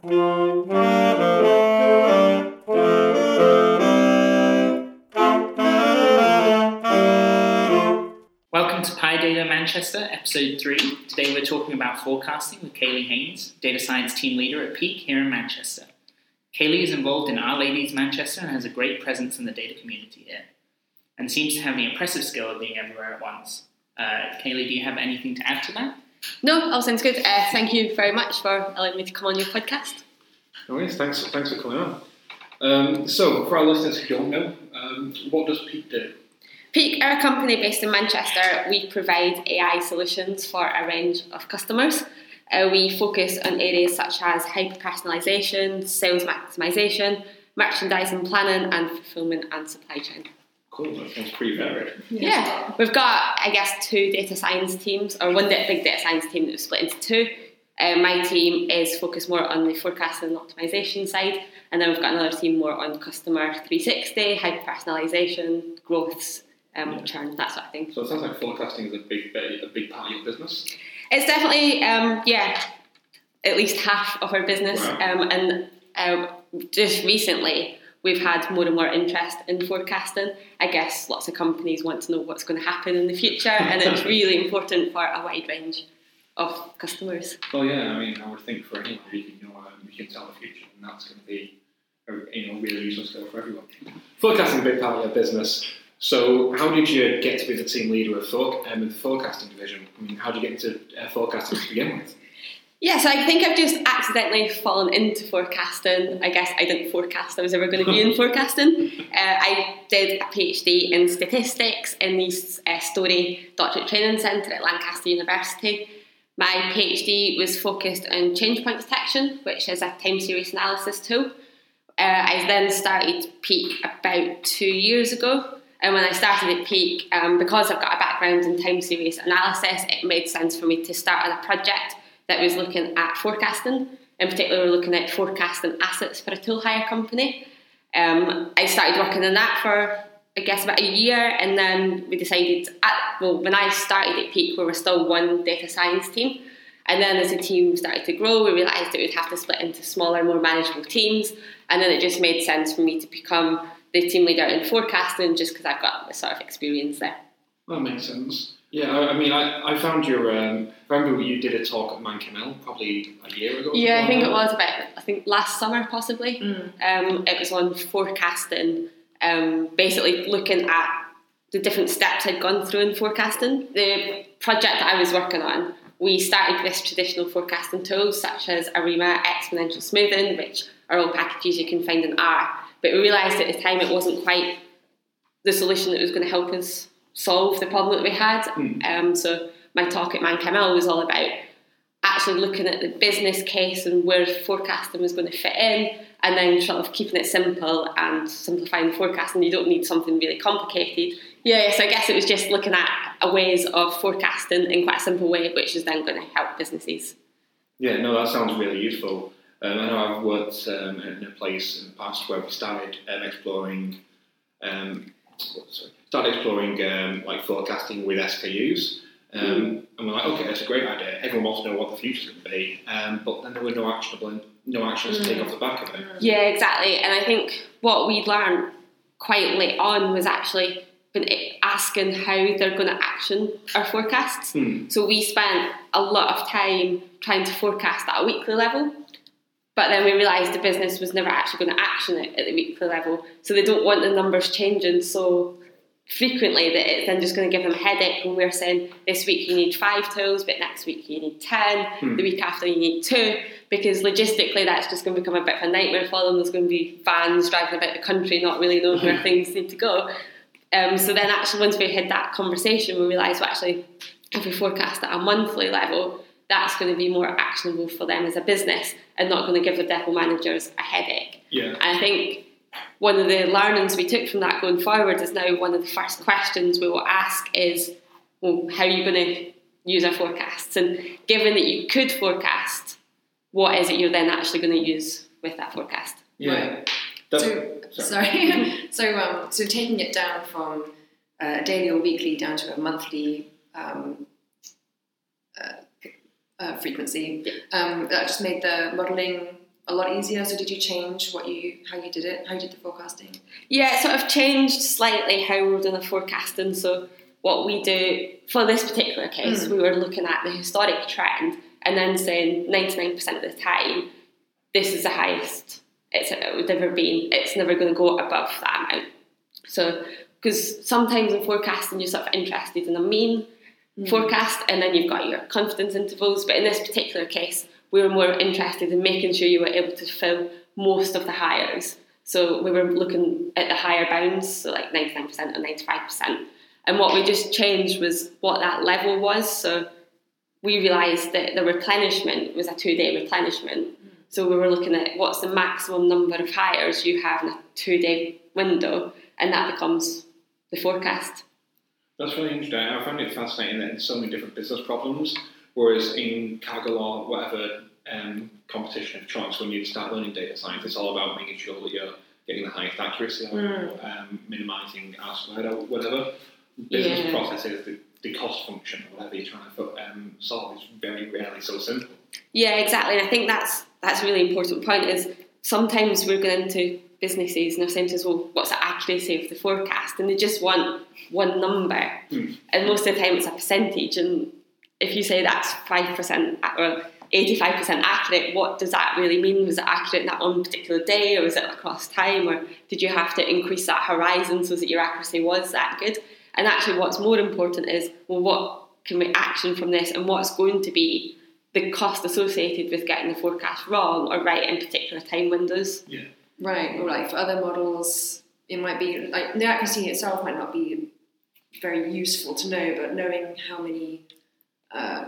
Welcome to PyData Manchester, episode 3. Today we're talking about forecasting with Kaylee Haynes, data science team leader at Peak here in Manchester. Kaylee is involved in R-Ladies Manchester and has a great presence in the data community here, and seems to have the impressive skill of being everywhere at once. Uh, Kaylee, do you have anything to add to that? No, all sounds good. Uh, thank you very much for allowing me to come on your podcast. No worries, thanks, thanks for coming on. Um, so, for our listeners who don't know, um, what does Peak do? Peak are a company based in Manchester. We provide AI solutions for a range of customers. Uh, we focus on areas such as hyper personalisation, sales maximisation, merchandising planning, and fulfilment and supply chain. Cool, that sounds pretty varied. Yeah, we've got, I guess, two data science teams, or one big data science team that was split into two. Uh, my team is focused more on the forecasting and optimization side, and then we've got another team more on customer 360, hyper personalisation, growths, um, Yeah. churn, that sort of thing. So it sounds like forecasting is a big bit, a big part of your business. It's definitely, um, yeah, at least half of our business. Wow. Um, and um, just recently, we've had more and more interest in forecasting. I guess lots of companies want to know what's going to happen in the future, and it's really important for a wide range of customers. Well, yeah, I mean, I would think for anyone, you can, know, um, you can tell the future, and that's going to be a you know, really useful skill for everyone. Forecasting is a big part of your business. So, how did you get to be the team leader of for, um, the forecasting division? I mean, how did you get into uh, forecasting to begin with? Yeah, so I think I've just accidentally fallen into forecasting. I guess I didn't forecast I was ever going to be in forecasting. Uh, I did a PhD in statistics in the uh, STOR-i Doctorate Training Centre at Lancaster University. My PhD was focused on change point detection, which is a time series analysis tool. Uh, I then started Peak about two years ago. And when I started at Peak, um, because I've got a background in time series analysis, it made sense for me to start on a project that was looking at forecasting. In particular, we were looking at forecasting assets for a tool hire company. Um, I started working on that for, I guess, about a year, and then we decided, at, well, when I started at Peak, we were still one data science team. And then as the team started to grow, we realised that we'd have to split into smaller, more manageable teams. And then it just made sense for me to become the team leader in forecasting just because I've got the sort of experience there. That makes sense. Yeah, I, I mean, I, I found your. Um, I remember you did a talk at ManCAML probably a year ago. Yeah, I think it was about, I think last summer possibly. Um, it was on forecasting, um, basically looking at the different steps I'd gone through in forecasting. The project that I was working on, we started with traditional forecasting tools such as Arima, exponential smoothing, which are all packages you can find in R. But we realised at the time it wasn't quite the solution that was going to help us solve the problem that we had. Mm. Um, so my talk at ManCAML was all about actually looking at the business case and where forecasting was going to fit in, and then sort of keeping it simple and simplifying the forecasting. You don't need something really complicated. Yeah, so I guess it was just looking at a ways of forecasting in quite a simple way, which is then going to help businesses. Yeah, no, that sounds really useful. Um, I know I've worked um, in a place in the past where we started um, exploring, um, sorry, started exploring um, like forecasting with SKUs, um, and we're like, okay, that's a great idea. Everyone wants to know what the future's going to be, um, but then there were no actionable, no actions to take off the back of it. Yeah, exactly. And I think what we learned quite late on was actually been asking how they're going to action our forecasts. Hmm. So we spent a lot of time trying to forecast at a weekly level, but then we realised the business was never actually going to action it at the weekly level. So they don't want the numbers changing so frequently that it's then just going to give them a headache when we're saying this week you need five tools, but next week you need ten, Hmm. the week after you need two, because logistically that's just going to become a bit of a nightmare for them. There's going to be vans driving about the country not really knowing where things need to go. Um, so then actually once we had that conversation we realised well actually if we forecast at a monthly level that's going to be more actionable for them as a business and not going to give the depot managers a headache. Yeah. And I think one of the learnings we took from that going forward is now one of the first questions we will ask is, well, how are you going to use our forecasts? And given that you could forecast, what is it you're then actually going to use with that forecast? Yeah. That- So, sorry. sorry. so, um, so taking it down from uh, daily or weekly down to a monthly um, uh, uh, frequency, um, that just made the modelling a lot easier? So did you change what you how you did it? How you did the forecasting? Yeah, it sort of changed slightly how we're doing the forecasting. So what we do for this particular case, Mm. we were looking at the historic trend and then saying 99% of the time, this is the highest it's it would ever been. It's never going to go above that amount. So because sometimes in forecasting you're sort of interested in a mean forecast and then you've got your confidence intervals. But in this particular case, we were more interested in making sure you were able to fill most of the hires. So we were looking at the higher bounds, so like 99% or 95%. And what we just changed was what that level was. So we realised that the replenishment was a two day replenishment. So we were looking at what's the maximum number of hires you have in a two day window, and that becomes the forecast. That's really interesting. I find it fascinating that there's so many different business problems. Whereas in Kaggle or whatever um, competition of choice, when you start learning data science, it's all about making sure that you're getting the highest accuracy or Mm. um, minimizing R squared or whatever. Business Yeah. processes, the, the cost function or whatever you're trying to um, solve is very rarely so simple. Yeah, exactly. And I think that's that's a really important point. Is sometimes we're going into businesses and they're saying to us, "Well, what's the accuracy of the forecast?" And they just want one number, Hmm. and most of the time it's a percentage. And if you say that's five percent or eighty-five percent accurate, what does that really mean? Was it accurate in that one particular day, or was it across time, or did you have to increase that horizon so that your accuracy was that good? And actually, what's more important is, well, what can we action from this, and what's going to be the cost associated with getting the forecast wrong or right in particular time windows. Yeah. Right, or like for other models, it might be like the accuracy itself might not be very useful to know, but knowing how many uh,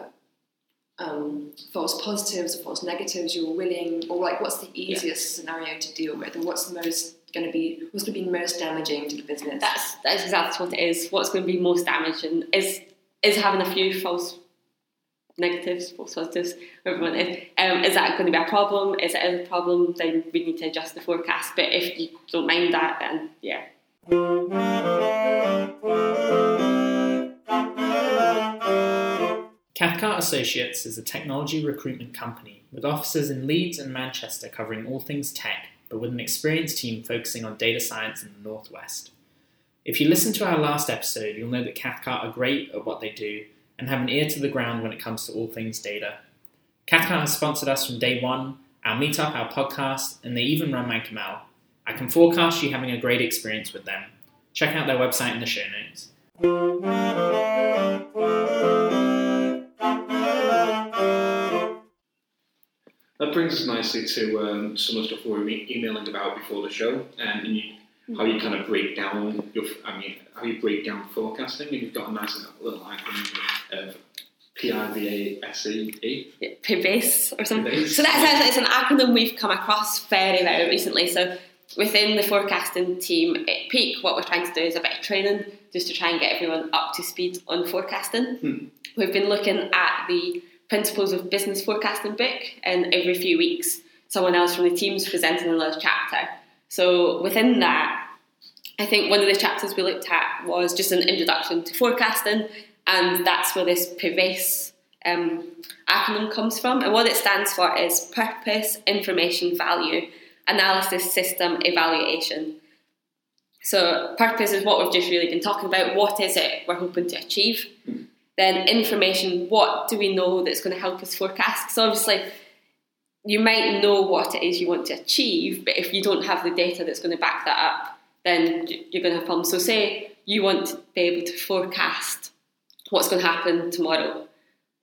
um, false positives or false negatives you're willing, or like what's the easiest scenario to deal with, or what's the most going to be what's going to be most damaging to the business. That's that's exactly what it is. What's going to be most damaging is is having a few false negatives, false positives, whatever one is. Um, is that going to be a problem? Is it a problem? Then we need to adjust the forecast. But if you don't mind that, then yeah. Cathcart Associates is a technology recruitment company with offices in Leeds and Manchester covering all things tech, but with an experienced team focusing on data science in the Northwest. If you listen to our last episode, you'll know that Cathcart are great at what they do and have an ear to the ground when it comes to all things data. Cathcart has sponsored us from day one, our meetup, our podcast, and they even run ManCAML. I can forecast you having a great experience with them. Check out their website in the show notes. That brings us nicely to um, some of the stuff we were emailing about before the show, and you, how you kind of break down your, I mean, how you break down forecasting, and you've got a nice little acronym of P-I-V-A-S-E-E. yeah, PIVACE or something. PIVACE. So that's it's an acronym we've come across very, very recently. So within the forecasting team at Peak, what we're trying to do is a bit of training just to try and get everyone up to speed on forecasting. Hmm. We've been looking at the Principles of Business Forecasting book, and every few weeks, someone else from the team's presenting another chapter. So within that, I think one of the chapters we looked at was just an introduction to forecasting, and that's where this PIVACE um, acronym comes from. And what it stands for is Purpose, Information, Value, Analysis, System, Evaluation. So, purpose is what we've just really been talking about. What is it we're hoping to achieve? Then, information what do we know that's going to help us forecast? So, obviously, you might know what it is you want to achieve, but if you don't have the data that's going to back that up, then you're going to have problems. So, say you want to be able to forecast what's going to happen tomorrow.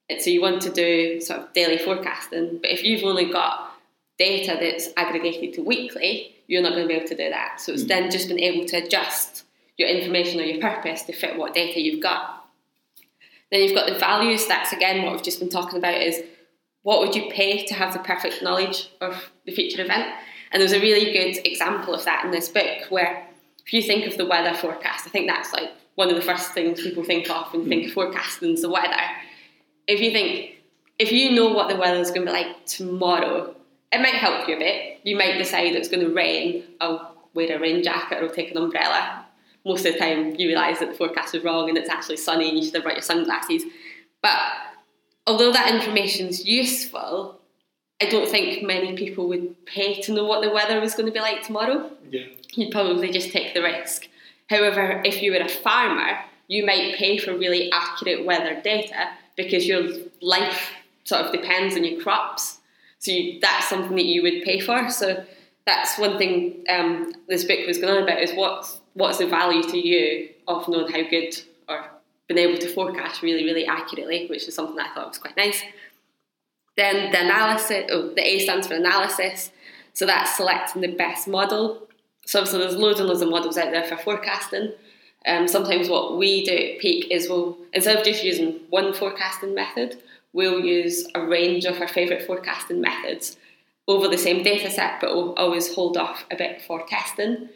And so, you want to do sort of daily forecasting, but if you've only got data that's aggregated to weekly, you're not going to be able to do that. So, it's hmm. then just being able to adjust your information or your purpose to fit what data you've got. Then you've got the values. That's again what we've just been talking about is what would you pay to have the perfect knowledge of the future event? And there's a really good example of that in this book where if you think of the weather forecast, I think that's like one of the first things people think of when you think of forecasting is the weather. If you think, if you know what the weather is going to be like tomorrow, it might help you a bit. You might decide it's going to rain. I'll wear a rain jacket or take an umbrella. Most of the time, you realise that the forecast was wrong and it's actually sunny and you should have brought your sunglasses. But although that information is useful, I don't think many people would pay to know what the weather was going to be like tomorrow. Yeah. You'd probably just take the risk. However, if you were a farmer, you might pay for really accurate weather data because your life sort of depends on your crops. So you, that's something that you would pay for. So that's one thing um, this book was going on about is what's what's the value to you of knowing how good or being able to forecast really really accurately, which is something I thought was quite nice. Then the analysis, oh, the A stands for analysis. So that's selecting the best model. So obviously there's loads and loads of models out there for forecasting. Um, sometimes what we do at Peak is we'll, instead of just using one forecasting method, we'll use a range of our favourite forecasting methods over the same data set, but we'll always hold off a bit for testing.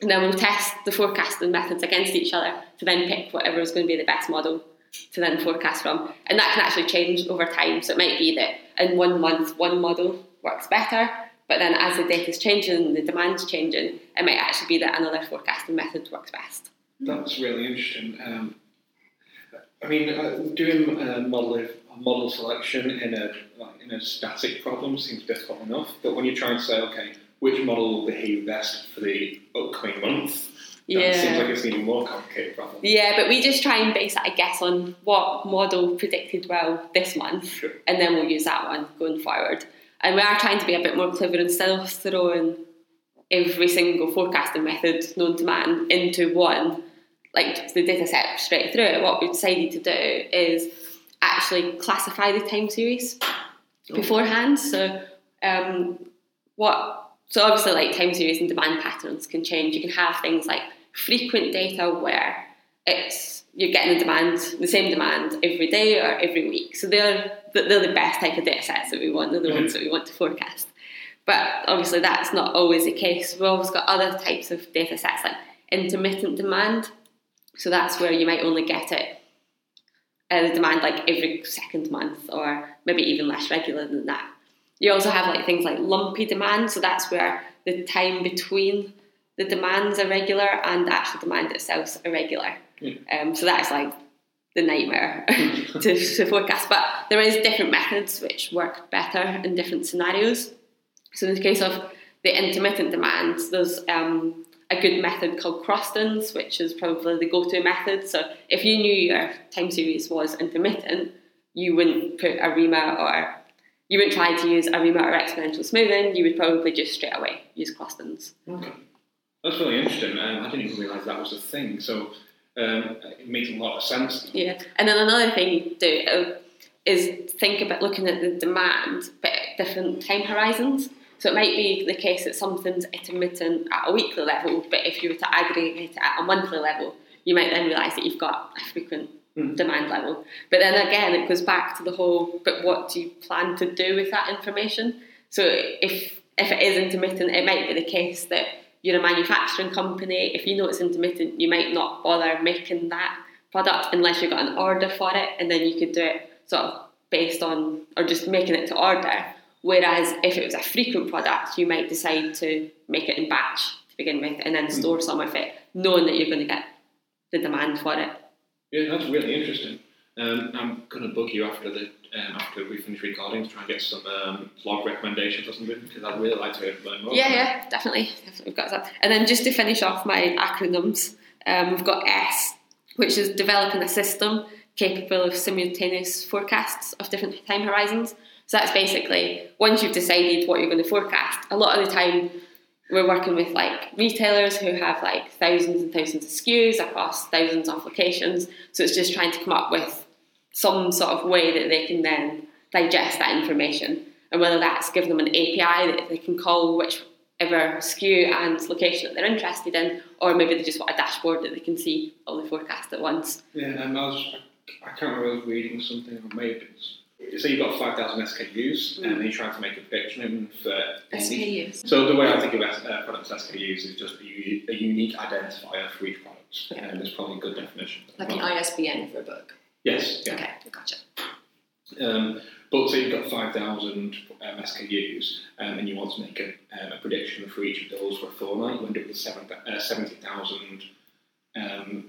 And then we'll test the forecasting methods against each other to then pick whatever is going to be the best model to then forecast from. And that can actually change over time. So it might be that in one month, one model works better, but then as the data is changing and the demand's changing, it might actually be that another forecasting method works best. That's really interesting. Um, I mean, uh, doing a model model selection in a like, in a static problem seems difficult enough, but when you try and say, okay, which model will behave best for the upcoming month, Yeah. that seems like it's an even more complicated problem. Yeah, but we just try and base it, I guess, on what model predicted well this month, Sure. and then we'll use that one going forward. And we are trying to be a bit more clever instead of throwing every single forecasting method known to man into one, like the data set straight through it. What we've decided to do is actually classify the time series beforehand. So, um, what so obviously like time series and demand patterns can change. You can have things like frequent data where it's you're getting the demand, the same demand every day or every week. So they're they're the best type of data sets that we want. They're the ones that we want to forecast. But obviously that's not always the case. We've always got other types of data sets like intermittent demand. So that's where you might only get it uh, the demand like every second month or maybe even less regular than that. You also have like things like lumpy demand, so that's where the time between the demands are regular and the actual demand itself is irregular. Um, so that's like the nightmare to, to forecast. But there is different methods which work better in different scenarios. So in the case of the intermittent demands, there's um, a good method called Crostons, which is probably the go-to method. So if you knew your time series was intermittent, you wouldn't put ARIMA or you wouldn't try to use ARIMA or exponential smoothing. You would probably just straight away use Crostons. Okay. That's really interesting. Um, I didn't even realise that was a thing. So um, it makes a lot of sense. Yeah, and then another thing you do is think about looking at the demand, but at different time horizons. So it might be the case that something's intermittent at a weekly level, but if you were to aggregate it at a monthly level, you might then realise that you've got a frequent Mm. demand level. But then again, it goes back to the whole, but what do you plan to do with that information? So if if it is intermittent, it might be the case that you're a manufacturing company. If you know it's intermittent, you might not bother making that product unless you've got an order for it, and then you could do it sort of based on or just making it to order. Whereas if it was a frequent product, you might decide to make it in batch to begin with, and then store some of it, knowing that you're going to get the demand for it. Yeah, that's really interesting. Um, I'm going to bug you after the um, after we finish recording to try and get some um, blog recommendations or something because I'd really like to learn more. Yeah, yeah, definitely. We've got that. And then just to finish off my acronyms, um, we've got S, which is developing a system capable of simultaneous forecasts of different time horizons. So that's basically once you've decided what you're going to forecast, a lot of the time we're working with like retailers who have like thousands and thousands of SKUs across thousands of locations. So it's just trying to come up with some sort of way that they can then digest that information. And whether that's giving them an API that they can call whichever SKU and location that they're interested in, or maybe they just want a dashboard that they can see all the forecast at once. Yeah, and I was I can't remember I was reading something on maybe say you've got 5,000 SKUs Mm. and you're trying to make a prediction for SKUs. So the way I think of uh, products SKUs is just a, u- a unique identifier for each product, Yeah. and there's probably a good definition. Like an ISBN for a book. Yes, yeah. Okay, gotcha. Um, but say you've got 5,000 um, SKUs um, and you want to make a, um, a prediction for each of those for a fortnight, you end up with uh, 70,000 um,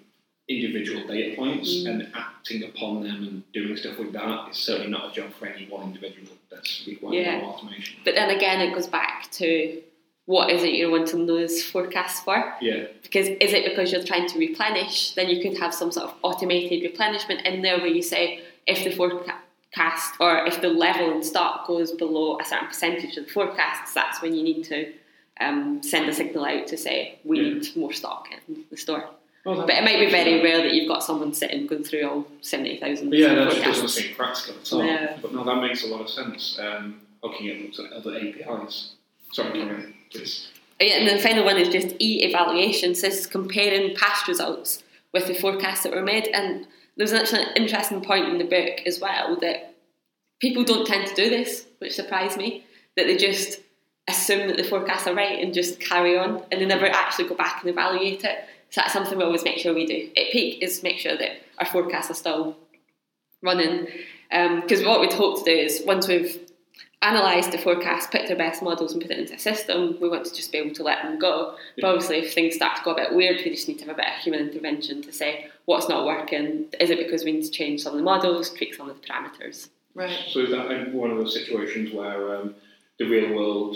individual data points Mm. and acting upon them and doing stuff with that is certainly not a job for any one individual that's require Yeah. more automation. But then again, it goes back to what is it you're wanting those forecasts for? Yeah, Because is it because you're trying to replenish? Then you could have some sort of automated replenishment in there where you say if the forecast or if the level in stock goes below a certain percentage of the forecasts, that's when you need to um, send a signal out to say we Yeah. need more stock in the store. Well, But it might be very rare that you've got someone sitting going through all seventy thousand Yeah, that just forecasts. doesn't seem practical at all. No. But no, that makes a lot of sense. Um, looking at sort of other APIs. Sorry, Karen, please. Oh, Yeah, and then the final one is just e-evaluation. So this is comparing past results with the forecasts that were made. And there's actually an interesting point in the book as well that people don't tend to do this, which surprised me. That they just assume that the forecasts are right and just carry on, and they never actually go back and evaluate it. So that's something we always make sure we do at Peak is make sure that our forecasts are still running. Because what we'd hope to do is once we've analysed the forecast, picked our best models and put it into a system, we want to just be able to let them go. But obviously, if things start to go a bit weird, we just need to have a bit of human intervention to say what's not working. Is it because we need to change some of the models, tweak some of the parameters? Right. So is that like one of those situations where um, the real world,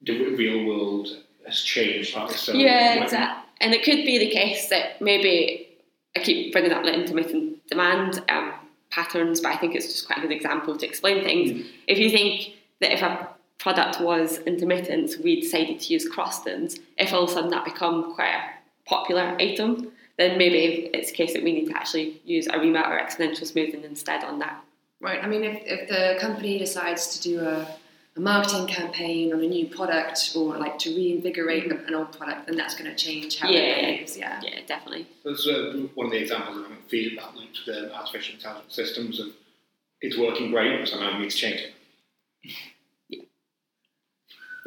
the real world has changed? Like, so yeah, exactly. And it could be the case that maybe I keep bringing up the intermittent demand um, patterns, but I think it's just quite a good example to explain things. If you think that if a product was intermittent, we decided to use crostons, if all of a sudden that become quite a popular item, then maybe it's a case that we need to actually use Arima or exponential smoothing instead on that. Right. I mean, if, if the company decides to do a, a marketing campaign on a new product or like to reinvigorate an old product, then that's going to change how Yeah. it behaves. Yeah. Yeah, definitely. That's uh, one of the examples of having feedback loops with the artificial intelligence systems of it's working great, so now we need to change it.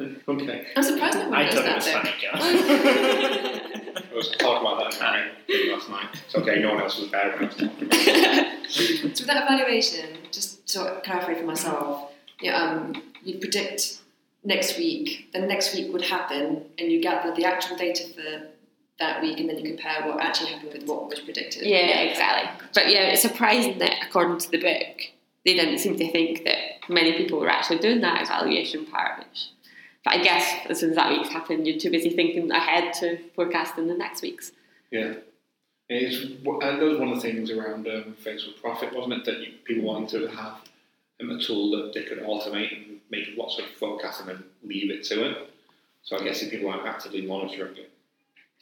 okay. I'm surprised no one I does thought it that was though. funny, John. I was talking about that in my last night. It's okay, no one else was there when I was talking about it. So with that evaluation, just to clarify for myself, yeah, um, you predict next week, then next week would happen, and you gather the actual data for that week, and then you compare what actually happened with what was predicted. Yeah, exactly. But yeah, it's surprising that according to the book, they didn't seem to think that many people were actually doing that evaluation part. Which, but I guess as soon as that week's happened, you're too busy thinking ahead to forecasting the next week's. Yeah. It's, and that was one of the things around um, Facebook Prophet, wasn't it? That you, people wanted to have um, a tool that they could automate make lots of forecasts and then leave it to it. So I guess if people aren't actively monitoring it.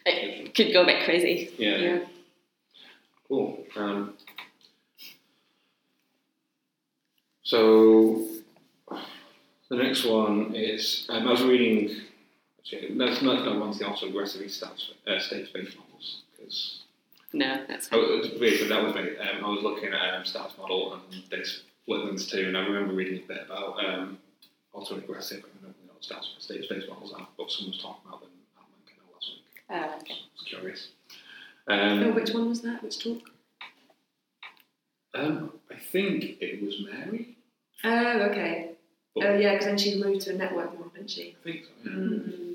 It could go a bit crazy. Yeah. Yeah. Cool. Um, so the next one is um, I was reading. Actually, that's not that one's the also aggressively stats, uh, state-based models because No, that's I was, really, that was me. Um, I was looking at um, statsmodels and they split them into two, and I remember reading a bit about um, auto-aggressive. I don't know what stats state-based models are, but someone was talking about them at ManCAML last week. uh, okay. I was curious. Oh, Um, which one was that? Which talk? um, I think it was Mary. Oh, okay. But Oh, yeah, because then she moved to a network more, didn't she? I think so. Yeah. Mm.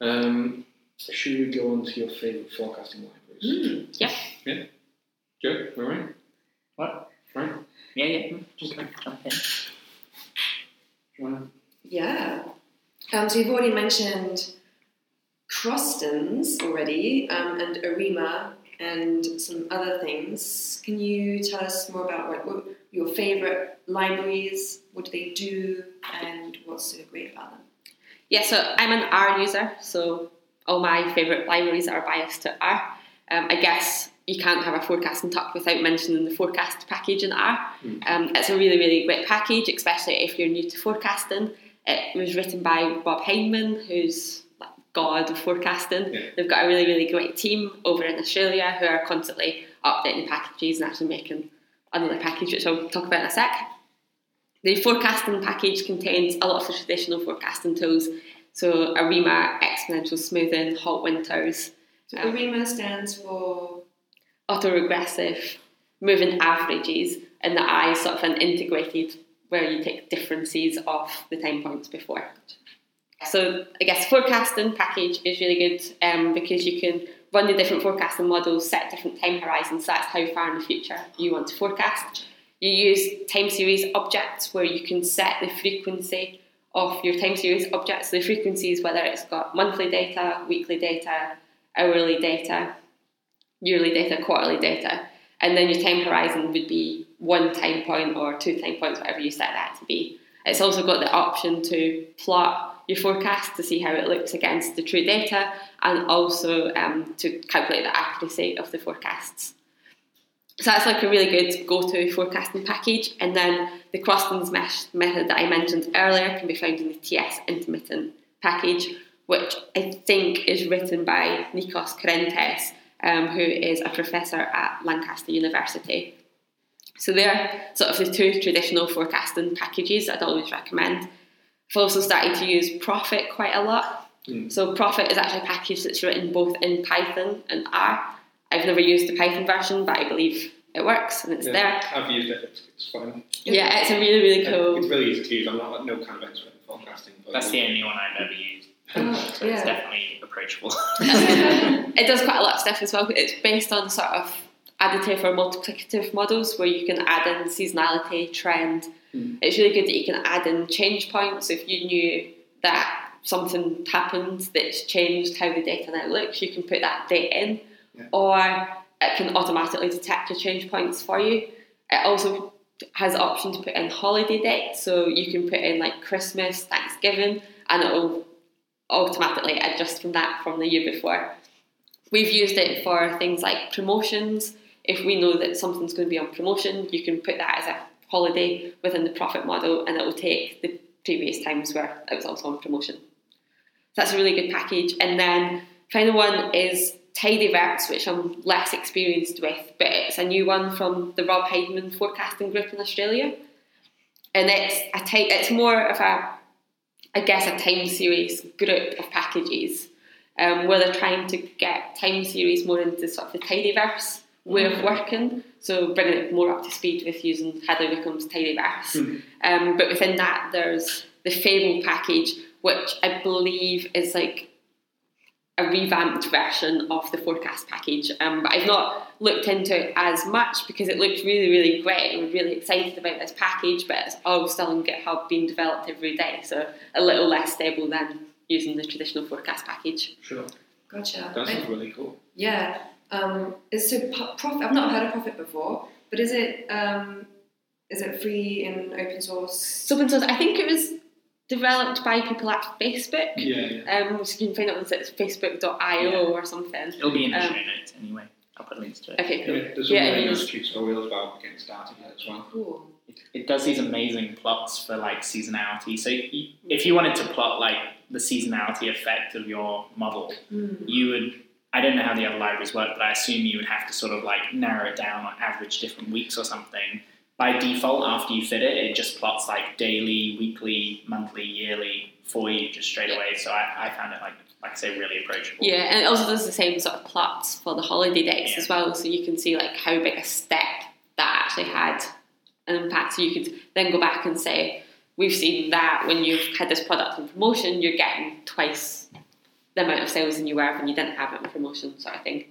Um, should we go on to your favourite forecasting libraries? Mm. Joe, all right? What? Right? Yeah, yeah. Just jump in. You wanna- Yeah. Um, so you've already mentioned Crostons already, um, and Arima, and some other things. Can you tell us more about what, what your favourite libraries? What do they do, and what's so great about them? Yeah, so I'm an R user, so all my favourite libraries are biased to R. Um, I guess you can't have a forecasting talk without mentioning the forecast package in R. Mm. Um, it's a really, really great package, especially if you're new to forecasting. It was written by Rob Hyndman, who's like god of forecasting. Yeah. They've got a really, really great team over in Australia who are constantly updating the packages and actually making another package, which I'll talk about in a sec. The forecasting package contains a lot of the traditional forecasting tools, so Arima, exponential smoothing, Holt-Winters, So Um, Arima stands for autoregressive, moving averages, and the I sort of an integrated where you take differences off the time points before. So I guess forecasting package is really good um, because you can run the different forecasting models, set different time horizons. so That's how far in the future you want to forecast. You use time series objects where you can set the frequency of your time series objects, the frequencies, whether it's got monthly data, weekly data, hourly data, yearly data, quarterly data, and then your time horizon would be one time point or two time points, whatever you set that to be. It's also got the option to plot your forecast to see how it looks against the true data and also um, to calculate the accuracy of the forecasts. So that's like a really good go-to forecasting package. And then the Croston's mesh method that I mentioned earlier can be found in the tsintermittent package, which I think is written by Nikos Kourentzes, um, who is a professor at Lancaster University. So they're sort of the two traditional forecasting packages I'd always recommend. I've also started to use Prophet quite a lot. Mm. So Prophet is actually a package that's written both in Python and R. I've never used the Python version, but I believe it works and it's Yeah, there. I've used it. It's, it's fine. Yeah, it's a really, really cool. It's really easy to use. I'm not no kind of expert in forecasting. But That's the only one I've ever used. Oh, so it's definitely approachable. it does quite a lot of stuff as well. It's based on sort of additive or multiplicative models where you can add in seasonality, trend. Mm. It's really good that you can add in change points. If you knew that something happened that's changed how the data now looks, you can put that date in, Yeah. or it can automatically detect your change points for you. It also has the option to put in holiday dates, so you can put in like Christmas, Thanksgiving, and it'll automatically uh, adjust from that from the year before. We've used it for things like promotions. If we know that something's going to be on promotion, you can put that as a holiday within the Prophet model and it will take the previous times where it was also on promotion. So that's a really good package. And then final one is tidyverts, which I'm less experienced with, but it's a new one from the Rob Hyndman forecasting group in Australia. And it's a ty- it's more of a I guess a time series group of packages um, where they're trying to get time series more into sort of the tidyverse way of working, so bringing it more up to speed with using Hadley Wickham's tidyverse. Mhm. Um, but within that, there's the Fable package, which I believe is like a revamped version of the forecast package. Um, but I've not looked into it as much because it looks really, really great. We're really excited about this package, but it's all still on GitHub being developed every day, so a little less stable than using the traditional forecast package. Sure. Gotcha. That sounds really cool. yeah. Um, is so Prophet? I've not heard of Prophet before, but is it um, is it free and open source? So open source, I think it was developed by people at Facebook. Yeah, yeah. Um, so you can find it on it's facebook.io Yeah. or something. It'll be in the Um, show notes anyway. I'll put links to it. Okay, cool. Yeah, there's some Yeah, really and nice tutorials about getting started yet as well. Cool. It does these amazing plots for like seasonality. So y- if you wanted to plot like the seasonality effect of your model, you would. I don't know how the other libraries work, but I assume you would have to sort of like narrow it down on average different weeks or something. By default, after you fit it, it just plots like daily, weekly, monthly, yearly for you just straight away. So I, I found it like like I say really approachable. Yeah, and it also does the same sort of plots for the holiday dates Yeah. as well, so you can see like how big a step that actually had an impact. So you could then go back and say, we've seen that when you've had this product in promotion, you're getting twice the amount of sales than you were when you didn't have it in promotion, sort of thing.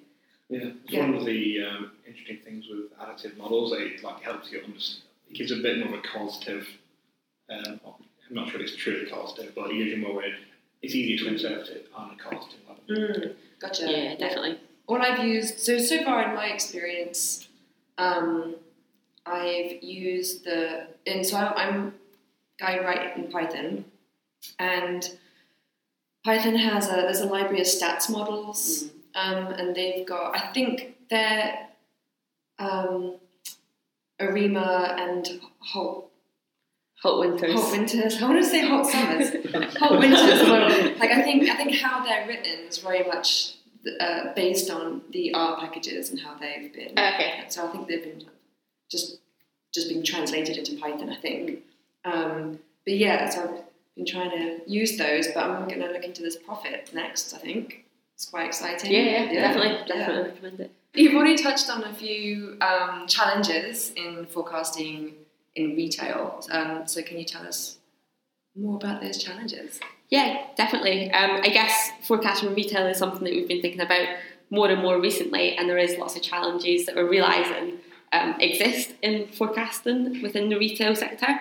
Yeah, it's Yeah. one of the um, interesting things with additive models. It like helps you understand. It gives a bit more of a causative. Um, I'm not sure it's truly causative, but it gives you more. It's easier to interpret it on a causative level. Mm, gotcha. Yeah, definitely. What I've used so so far in my experience, um, I've used the and so I'm, I'm I write in Python, and Python has a there's a library of statsmodels, um, and they've got I think they're um, Arima and Hot Holt-Winters. Hot Winters. I want to say Hot Summers. Holt-Winters. Well, like I think I think how they're written is very much uh, based on the R packages and how they've been. Okay. So I think they've been just just being translated into Python. I think. Um, but yeah, so I've been trying to use those, but I'm going to look into this Prophet next. I think it's quite exciting. Yeah, yeah, definitely, yeah. definitely recommend it. You've already touched on a few um, challenges in forecasting in retail. Um, so can you tell us more about those challenges? Yeah, definitely. Um, I guess forecasting in retail is something that we've been thinking about more and more recently, and there is lots of challenges that we're realising um, exist in forecasting within the retail sector.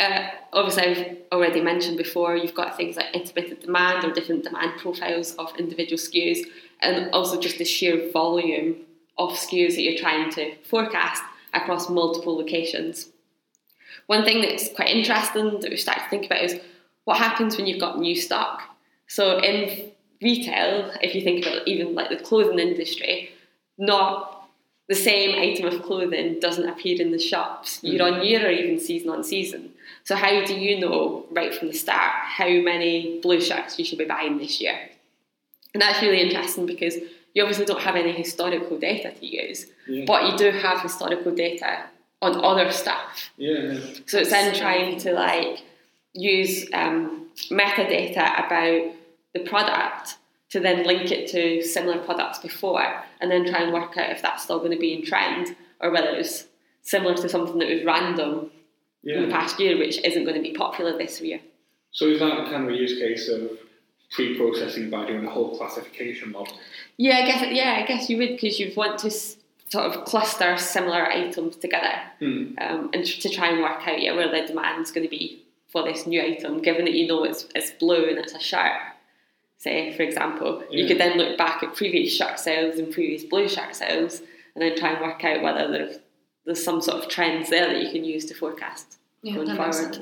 Uh, obviously, I've already mentioned before, you've got things like intermittent demand or different demand profiles of individual SKUs, and also just the sheer volume of SKUs that you're trying to forecast across multiple locations. One thing that's quite interesting that we start to think about is what happens when you've got new stock. So in retail, if you think about even like the clothing industry, not the same item of clothing doesn't appear in the shops year on year or even season on season. So how do you know right from the start how many blue shirts you should be buying this year? And that's really interesting because you obviously don't have any historical data to use, Yeah. but you do have historical data on other stuff. Yeah. So it's then trying to like use um, metadata about the product to then link it to similar products before, and then try and work out if that's still going to be in trend or whether it's similar to something that was random in the past year, which isn't going to be popular this year. So is that kind of a use case of pre-processing by doing a whole classification model? Yeah, I guess. Yeah, I guess you would because you'd want to s- sort of cluster similar items together Hmm. um, and to try and work out yeah where the demand's going to be for this new item, given that you know it's it's blue and it's a shirt. Say, for example, you could then look back at previous shirt sales and previous blue shirt sales, and then try and work out whether there's there's some sort of trends there that you can use to forecast. Yeah, Going forward.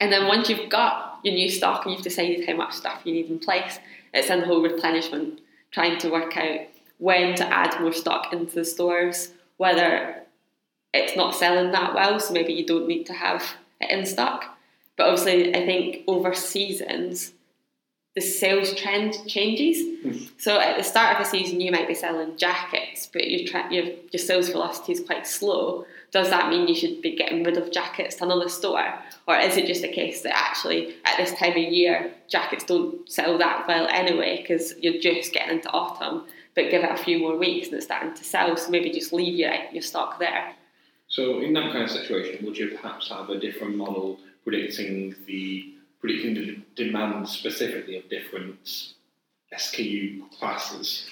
And then once you've got your new stock and you've decided how much stuff you need in place, it's then the whole replenishment, trying to work out when to add more stock into the stores, whether it's not selling that well, so maybe you don't need to have it in stock. But obviously, I think over seasons, the sales trend changes. Hmm. So at the start of a season, you might be selling jackets, but your, tra- your, your sales velocity is quite slow. Does that mean you should be getting rid of jackets to another store? Or is it just a case that actually at this time of year, jackets don't sell that well anyway because you're just getting into autumn, but give it a few more weeks and it's starting to sell, so maybe just leave your, your stock there. So in that kind of situation, would you perhaps have a different model predicting the predicting the demand specifically of different SKU classes?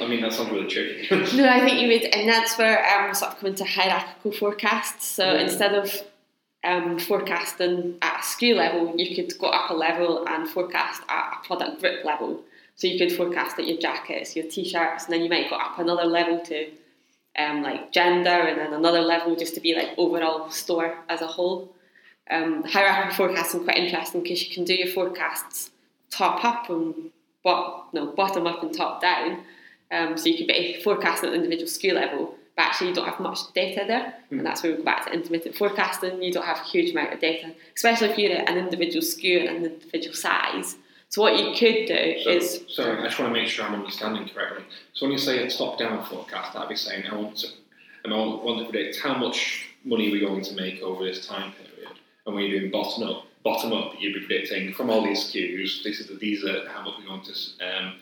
I mean, that sounds really tricky. No, I think you would, and that's where um, sort of come into hierarchical forecasts. So Yeah. instead of um, forecasting at a SKU level, you could go up a level and forecast at a product group level. So you could forecast at your jackets, your t-shirts, and then you might go up another level to um, like gender, and then another level just to be like overall store as a whole. Um, hierarchical forecasting quite interesting because you can do your forecasts top up and bot, no, bottom up and top down. Um, so you could be forecasting at the individual SKU level, but actually you don't have much data there, and that's where we go back to intermittent forecasting. You don't have a huge amount of data, especially if you're at an individual SKU and an individual size. So what you could do So, is sorry, I just want to make sure I'm understanding correctly. So when you say a top-down forecast, that'd be saying I want to, I want to predict how much money we're going to make over this time period. And when you're doing bottom up, bottom up, you'd be predicting from all these SKUs, this is the, these are how much we're going to um,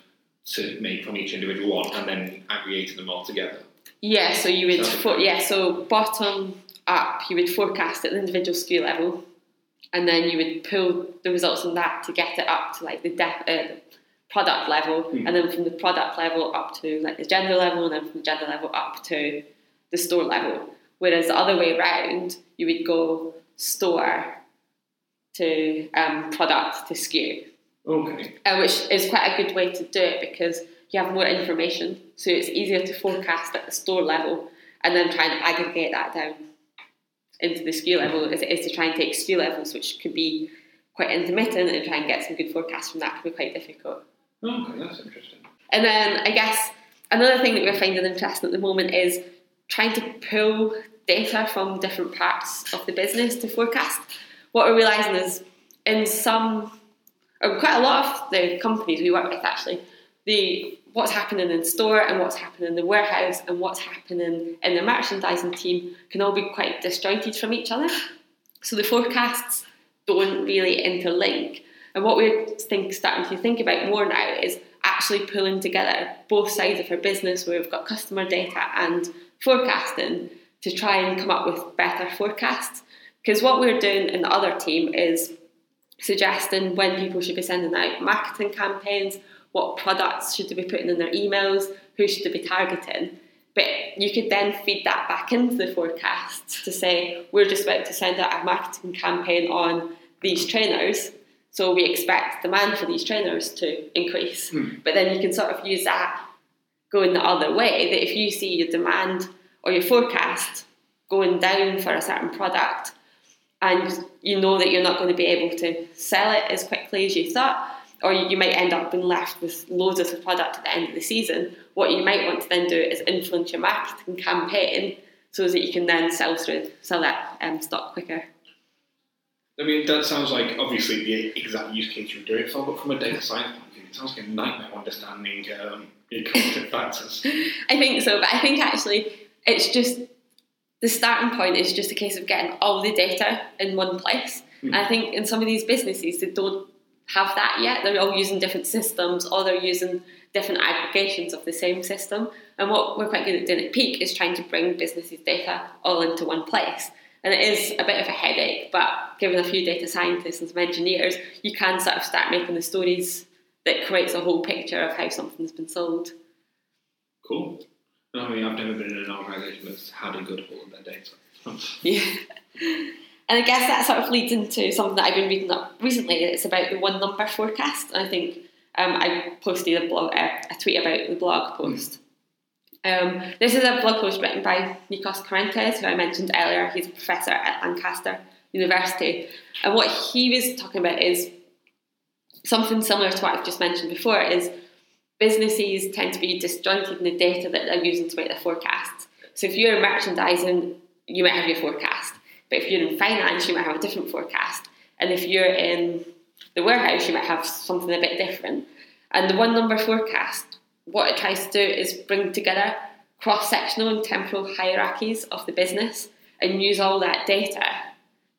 to make from each individual one, and then aggregating them all together. Yeah, so you would, So- yeah, so bottom up, you would forecast at the individual SKU level, and then you would pull the results from that to get it up to like the, depth, uh, product level, Hmm. and then from the product level up to like the gender level, and then from the gender level up to the store level. Whereas the other way around, you would go store to um, product to SKU Okay. uh, which is quite a good way to do it because you have more information, so it's easier to forecast at the store level and then try and aggregate that down into the SKU level as it is to try and take SKU levels, which could be quite intermittent, and try and get some good forecasts from that can be quite difficult. Okay, that's interesting. And then I guess another thing that we're finding interesting at the moment is trying to pull data from different parts of the business to forecast. What we're realizing is in some, or quite a lot of the companies we work with actually, the what's happening in store and what's happening in the warehouse and what's happening in the merchandising team can all be quite disjointed from each other. So the forecasts don't really interlink. And what we're think, starting to think about more now is actually pulling together both sides of our business where we've got customer data and forecasting to try and come up with better forecasts. Because what we're doing in the other team is suggesting when people should be sending out marketing campaigns, what products should they be putting in their emails, who should they be targeting. But you could then feed that back into the forecasts to say, we're just about to send out a marketing campaign on these trainers, so we expect demand for these trainers to increase. Hmm. But then you can sort of use that going the other way, that if you see your demand or your forecast going down for a certain product, and you know that you're not going to be able to sell it as quickly as you thought, or you might end up being left with loads of the product at the end of the season. What you might want to then do is influence your marketing campaign so that you can then sell through sell that um, stock quicker. I mean, that sounds like obviously the exact use case you're doing it for, but from a data science point of view, it sounds like a nightmare understanding um, your cognitive factors. I think so, but I think actually it's just the starting point is just a case of getting all the data in one place. Hmm. And I think in some of these businesses they don't have that yet. They're all using different systems or they're using different aggregations of the same system. And what we're quite good at doing at Peak is trying to bring businesses' data all into one place. And it is a bit of a headache, but given a few data scientists and some engineers, you can sort of start making the stories that creates a whole picture of how something's been sold. Cool. I mean, I've never been in an organisation that's had a good hold of their data. Yeah. And I guess that sort of leads into something that I've been reading up recently. It's about the one number forecast. And I think um, I posted a blog, a tweet about the blog post. Um, this is a blog post written by Nikos Kourentzes, who I mentioned earlier. He's a professor at Lancaster University. And what he was talking about is something similar to what I've just mentioned before is businesses tend to be disjointed in the data that they're using to make their forecasts. So if you're merchandising, you might have your forecast. But if you're in finance, you might have a different forecast. And if you're in the warehouse, you might have something a bit different. And the one number forecast, what it tries to do is bring together cross sectional and temporal hierarchies of the business and use all that data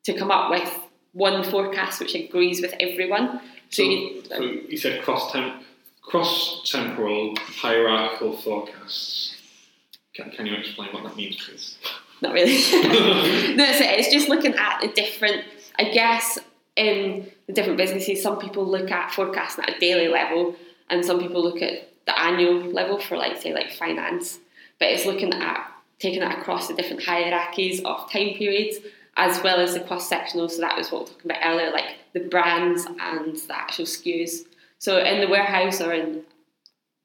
to come up with one forecast which agrees with everyone. So, So, you, so you said cross temp, cross temporal hierarchical forecasts. Can, can you explain what that means, please? not really. no, it's, it's just looking at the different, I guess, in the different businesses, some people look at forecasting at a daily level and some people look at the annual level for, like, say, like finance. But it's looking at taking it across the different hierarchies of time periods as well as the cross sectional. So that was what we were talking about earlier, like the brands and the actual SKUs. So in the warehouse or in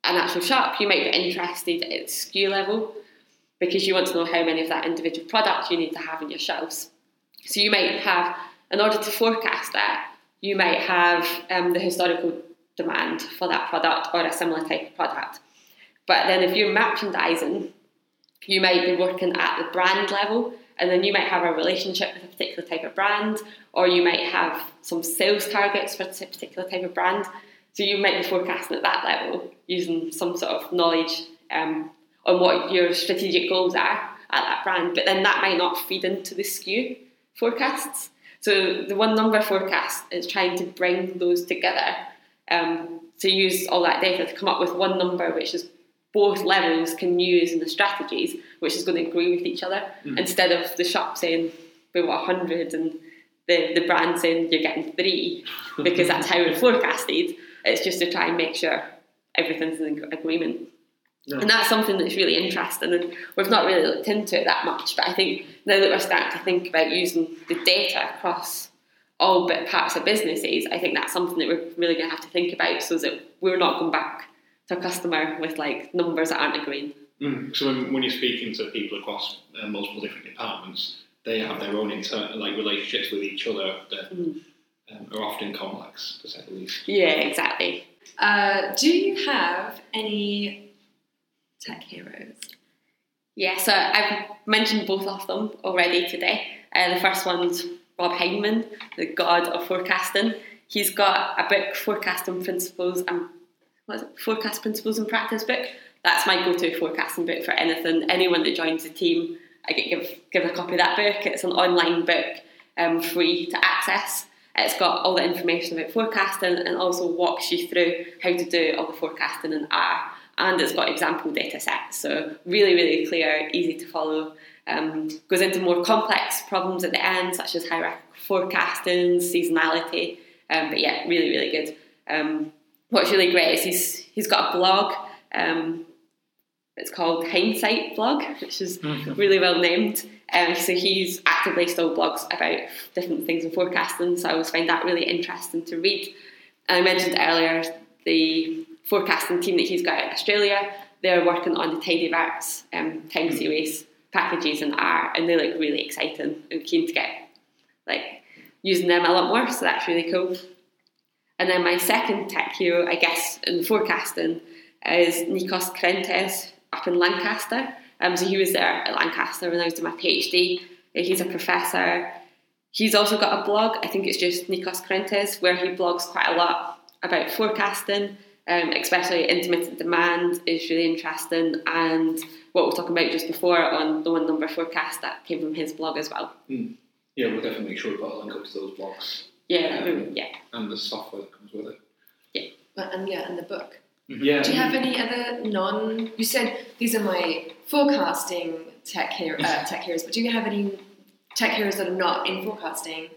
an actual shop, you might be interested at SKU level because you want to know how many of that individual product you need to have in your shelves. So you might have, in order to forecast that, you might have um, the historical demand for that product or a similar type of product. But then if you're merchandising, you might be working at the brand level and then you might have a relationship with a particular type of brand or you might have some sales targets for a particular type of brand. So you might be forecasting at that level using some sort of knowledge um, on what your strategic goals are at that brand, but then that might not feed into the SKU forecasts. So the one number forecast is trying to bring those together um, to use all that data to come up with one number which is both levels can use in the strategies, which is going to agree with each other, Mm. instead of the shop saying we want 100 and the, the brand saying you're getting three because that's how we're forecasted. It's just to try and make sure everything's in agreement. No. And that's something that's really interesting, and we've not really looked into it that much. But I think now that we're starting to think about using the data across all bit parts of businesses, I think that's something that we're really going to have to think about, so that we're not going back to a customer with like numbers that aren't agreeing. Mm. So when, when you're speaking to people across uh, multiple different departments, they have their own internal like relationships with each other that Mm. Um, are often complex, to say the least. Yeah, exactly. Uh, do you have any tech heroes? Yeah, so I've mentioned both of them already today. Uh, the first one's Rob Hyndman, the god of forecasting. He's got a book, Forecasting Principles and what is it? Forecast Principles and Practice book. That's my go-to forecasting book for anything. Anyone that joins the team, I get give give a copy of that book. It's an online book, um, free to access. It's got all the information about forecasting and also walks you through how to do all the forecasting in R. And it's got example data sets, so really, really clear, easy to follow. Um, goes into more complex problems at the end, such as hierarchical forecasting, seasonality. Um, but yeah, really, really good. Um, what's really great is he's he's got a blog. Um, it's called Hyndsight Blog, which is really well named. Um, so he's actively still blogs about different things in forecasting. So I always find that really interesting to read. And I mentioned earlier the forecasting team that he's got in Australia. They're working on the Tidy tidyverts um, time series packages in R, and they look really exciting. I'm keen to get like using them a lot more. So that's really cool. And then my second tech hero, I guess, in forecasting is Nikos Kourentzes up in Lancaster. Um, so he was there at Lancaster when I was doing my PhD. He's a professor. He's also got a blog. I think it's just Nikos Kourentzes, where he blogs quite a lot about forecasting, um, especially intermittent demand is really interesting. And what we were talking about just before on the one number forecast that came from his blog as well. Mm. Yeah, we'll definitely make sure we put a link up to those blogs. Yeah, um, yeah. And the software that comes with it. Yeah. And yeah, and the book. Yeah. Do you have any other non? You said these are my forecasting tech hero, uh, tech heroes, but do you have any tech heroes that are not in forecasting?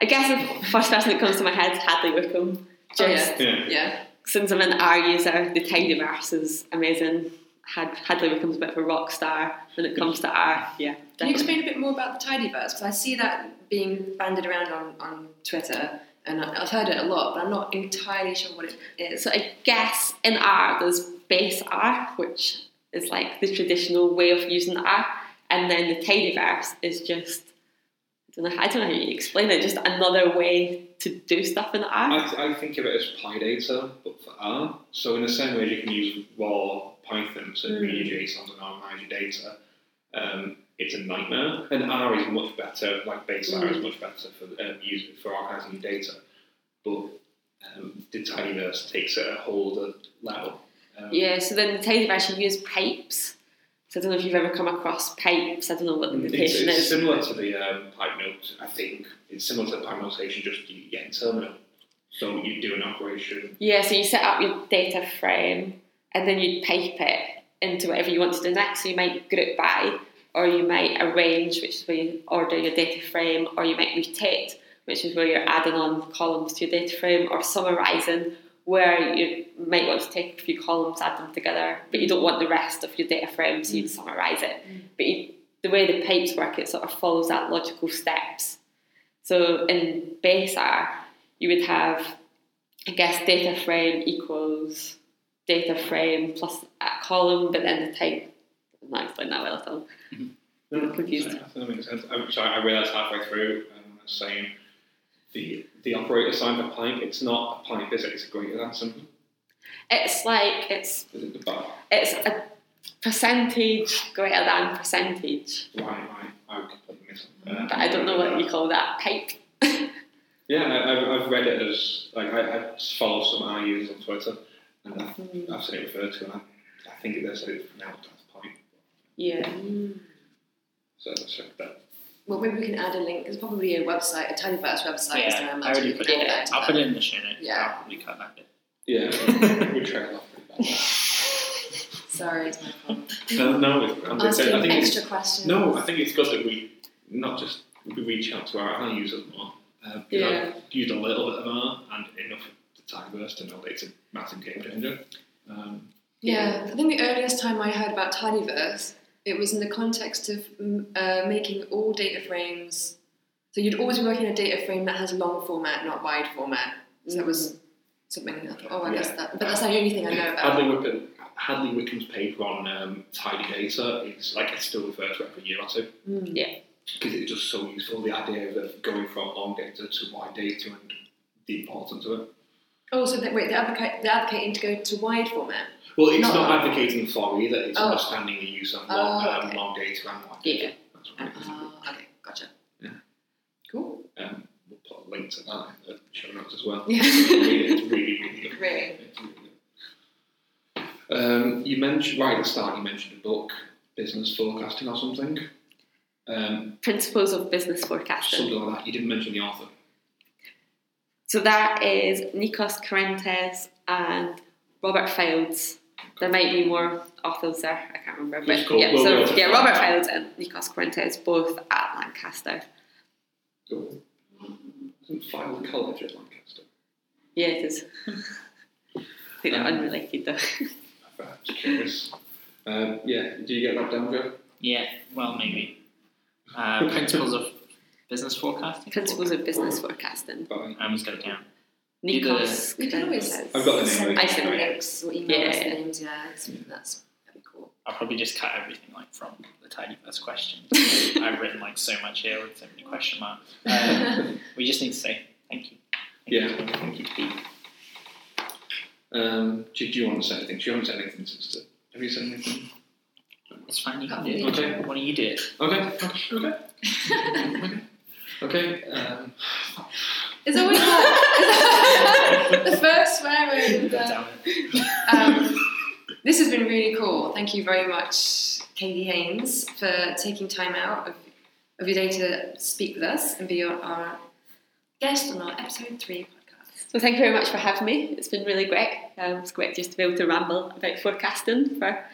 I guess the first person that comes to my head is Hadley Wickham. Just oh, yeah. yeah. since I'm an R user, the Tidyverse is amazing. Had Hadley Wickham's a bit of a rock star when it comes to R. Yeah. Can you explain a bit more about the Tidyverse? Because I see that being banded around on, on Twitter, and I've heard it a lot, but I'm not entirely sure what it is. So I guess in R there's base R, which is like the traditional way of using R, and then the Tidyverse is just I don't know, I don't know how you explain it, just another way to do stuff in R. I, I think of it as PyData, but for R. So in the same way you can use raw Python to Mm. read your JSON and organize your data, um, it's a nightmare. And R is much better, like base R is much better for um, using for organizing your data. But um, the Tidyverse takes it a whole other level. Um, Yeah, so then the Tidyverse you use pipes. So I don't know if you've ever come across pipes. I don't know what the It's, notation it's is. similar to the um, pipe note, I think. It's similar to the pipe notation, just you get in terminal. So you do an operation. Yeah, so you set up your data frame and then you pipe it into whatever you want to do next. So you might group by, or you might arrange, which is where you order your data frame, or you might mutate, which is where you're adding on columns to your data frame, or summarizing, where you might want to take a few columns, add them together, but you don't want the rest of your data frame, so you'd mm. summarize it. Mm. But you, the way the pipes work, it sort of follows that logical steps. So in base R, you would have, I guess, data frame equals data frame plus a column, but then the type. Mm-hmm. I'm not explaining that well at all. No, confused. Sorry, that makes sense. I'm sorry, I realised halfway through um, I was saying the the operator sign for pipe. It's not a pipe, is it? It's a greater than symbol. It's like it's Is it it's a percentage greater than percentage, Right, right. I completely missed. Uh, but I don't know what you call that pipe. Yeah, I, I've, I've read it as like I, I follow some IUs on Twitter, and I've, I've seen it referred to, and I, I think it is it's pronounced as pipe. Yeah. So that's it. But Well, maybe we can add a link. There's probably a website, a Tidyverse website. isn't there? Yeah, I already imagine put we it. can add that I'll to put it in the show notes. Yeah. I'll probably cut that bit. yeah, we trail off pretty bad. Sorry, it's my fault. No, no, it's, I'm just saying, I Asking think it's, extra questions. no, I think it's good that we not just we reach out to our R users more. Um, you know, Yeah. I've used a little bit of R and enough of the Tidyverse to know that it's a massive game changer. Um, Yeah, I think the earliest time I heard about Tidyverse, it was in the context of mm, uh, making all data frames. So you'd always be working in a data frame that has long format, not wide format. So that was something. I thought, oh, I guess that. But that's the only thing I know about. Hadley Wickham, Hadley Wickham's paper on um, tidy data is like I still refer to it every year or two Mm. because it's just so useful. The idea of going from long data to wide data and the importance of it. Oh, so they, wait, they're, advocate, they're advocating to go to wide format. Well, it's Not- not, advocating for either. It's Oh. understanding the use of Oh, long, um, long data and wide Yeah. data. That's what it is. Ah, okay, gotcha. Yeah. Cool. Um, we'll put a link to that in the show notes as well. Yeah. it's really, really, really good. Really? Really good. Um, you mentioned right at the start. You mentioned a book, business forecasting or something. Um, Principles of business forecasting. something like that. You didn't mention the author. So that is Nikos Kourentzes and Robert Fildes. There might be more authors there, I can't remember. But cool. yeah, We'll so able to yeah, find Robert out. Fildes and Nikos Kourentzes both at Lancaster. Cool. Isn't Fylde College at Lancaster? Yeah, it is. I think they're unrelated though. Fair. Just curious. Um, yeah, do you get that down, Joe? Yeah, well, maybe. Uh, principles of business forecasting. Principles of business forecasting. Fine. I almost got it down. Either- Nikos. We can always Kourentzes. I've got the name send right. I see. links or email Yeah, us yeah. names. Yeah, it's, that's that'd be cool. I'll probably just cut everything like from the tidy first question. I've written like so much here with so many question marks. Um, we just need to say thank you. Thank Yeah. You. Thank you to Pete. Um, do, do you want to say anything? Do you want to say anything, sister? Have you said anything? It's fine. You can do it. okay. Why don't you do it? Okay, okay, okay. Okay, um, It's always that. the first swearing. the- Damn it. um, this has been really cool. Thank you very much, Katie Haynes, for taking time out of, of your day to speak with us and be our, our guest on our episode three podcast. So thank you very much for having me. It's been really great. Um, it's great just to be able to ramble about forecasting for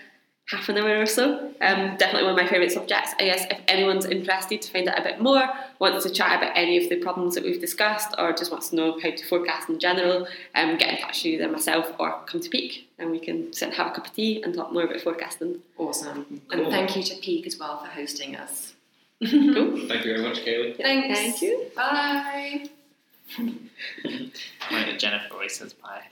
half an hour or so. Um, definitely one of my favourite subjects. I guess if anyone's interested to find out a bit more, wants to chat about any of the problems that we've discussed, or just wants to know how to forecast in general, um, get in touch with either myself or come to Peak, and we can sit and have a cup of tea and talk more about forecasting. Awesome. Cool. And thank you to Peak as well for hosting us. Cool. thank you very much, Kaylee. Thanks. Thank you. Bye. I'm like a Jennifer Reese's pie.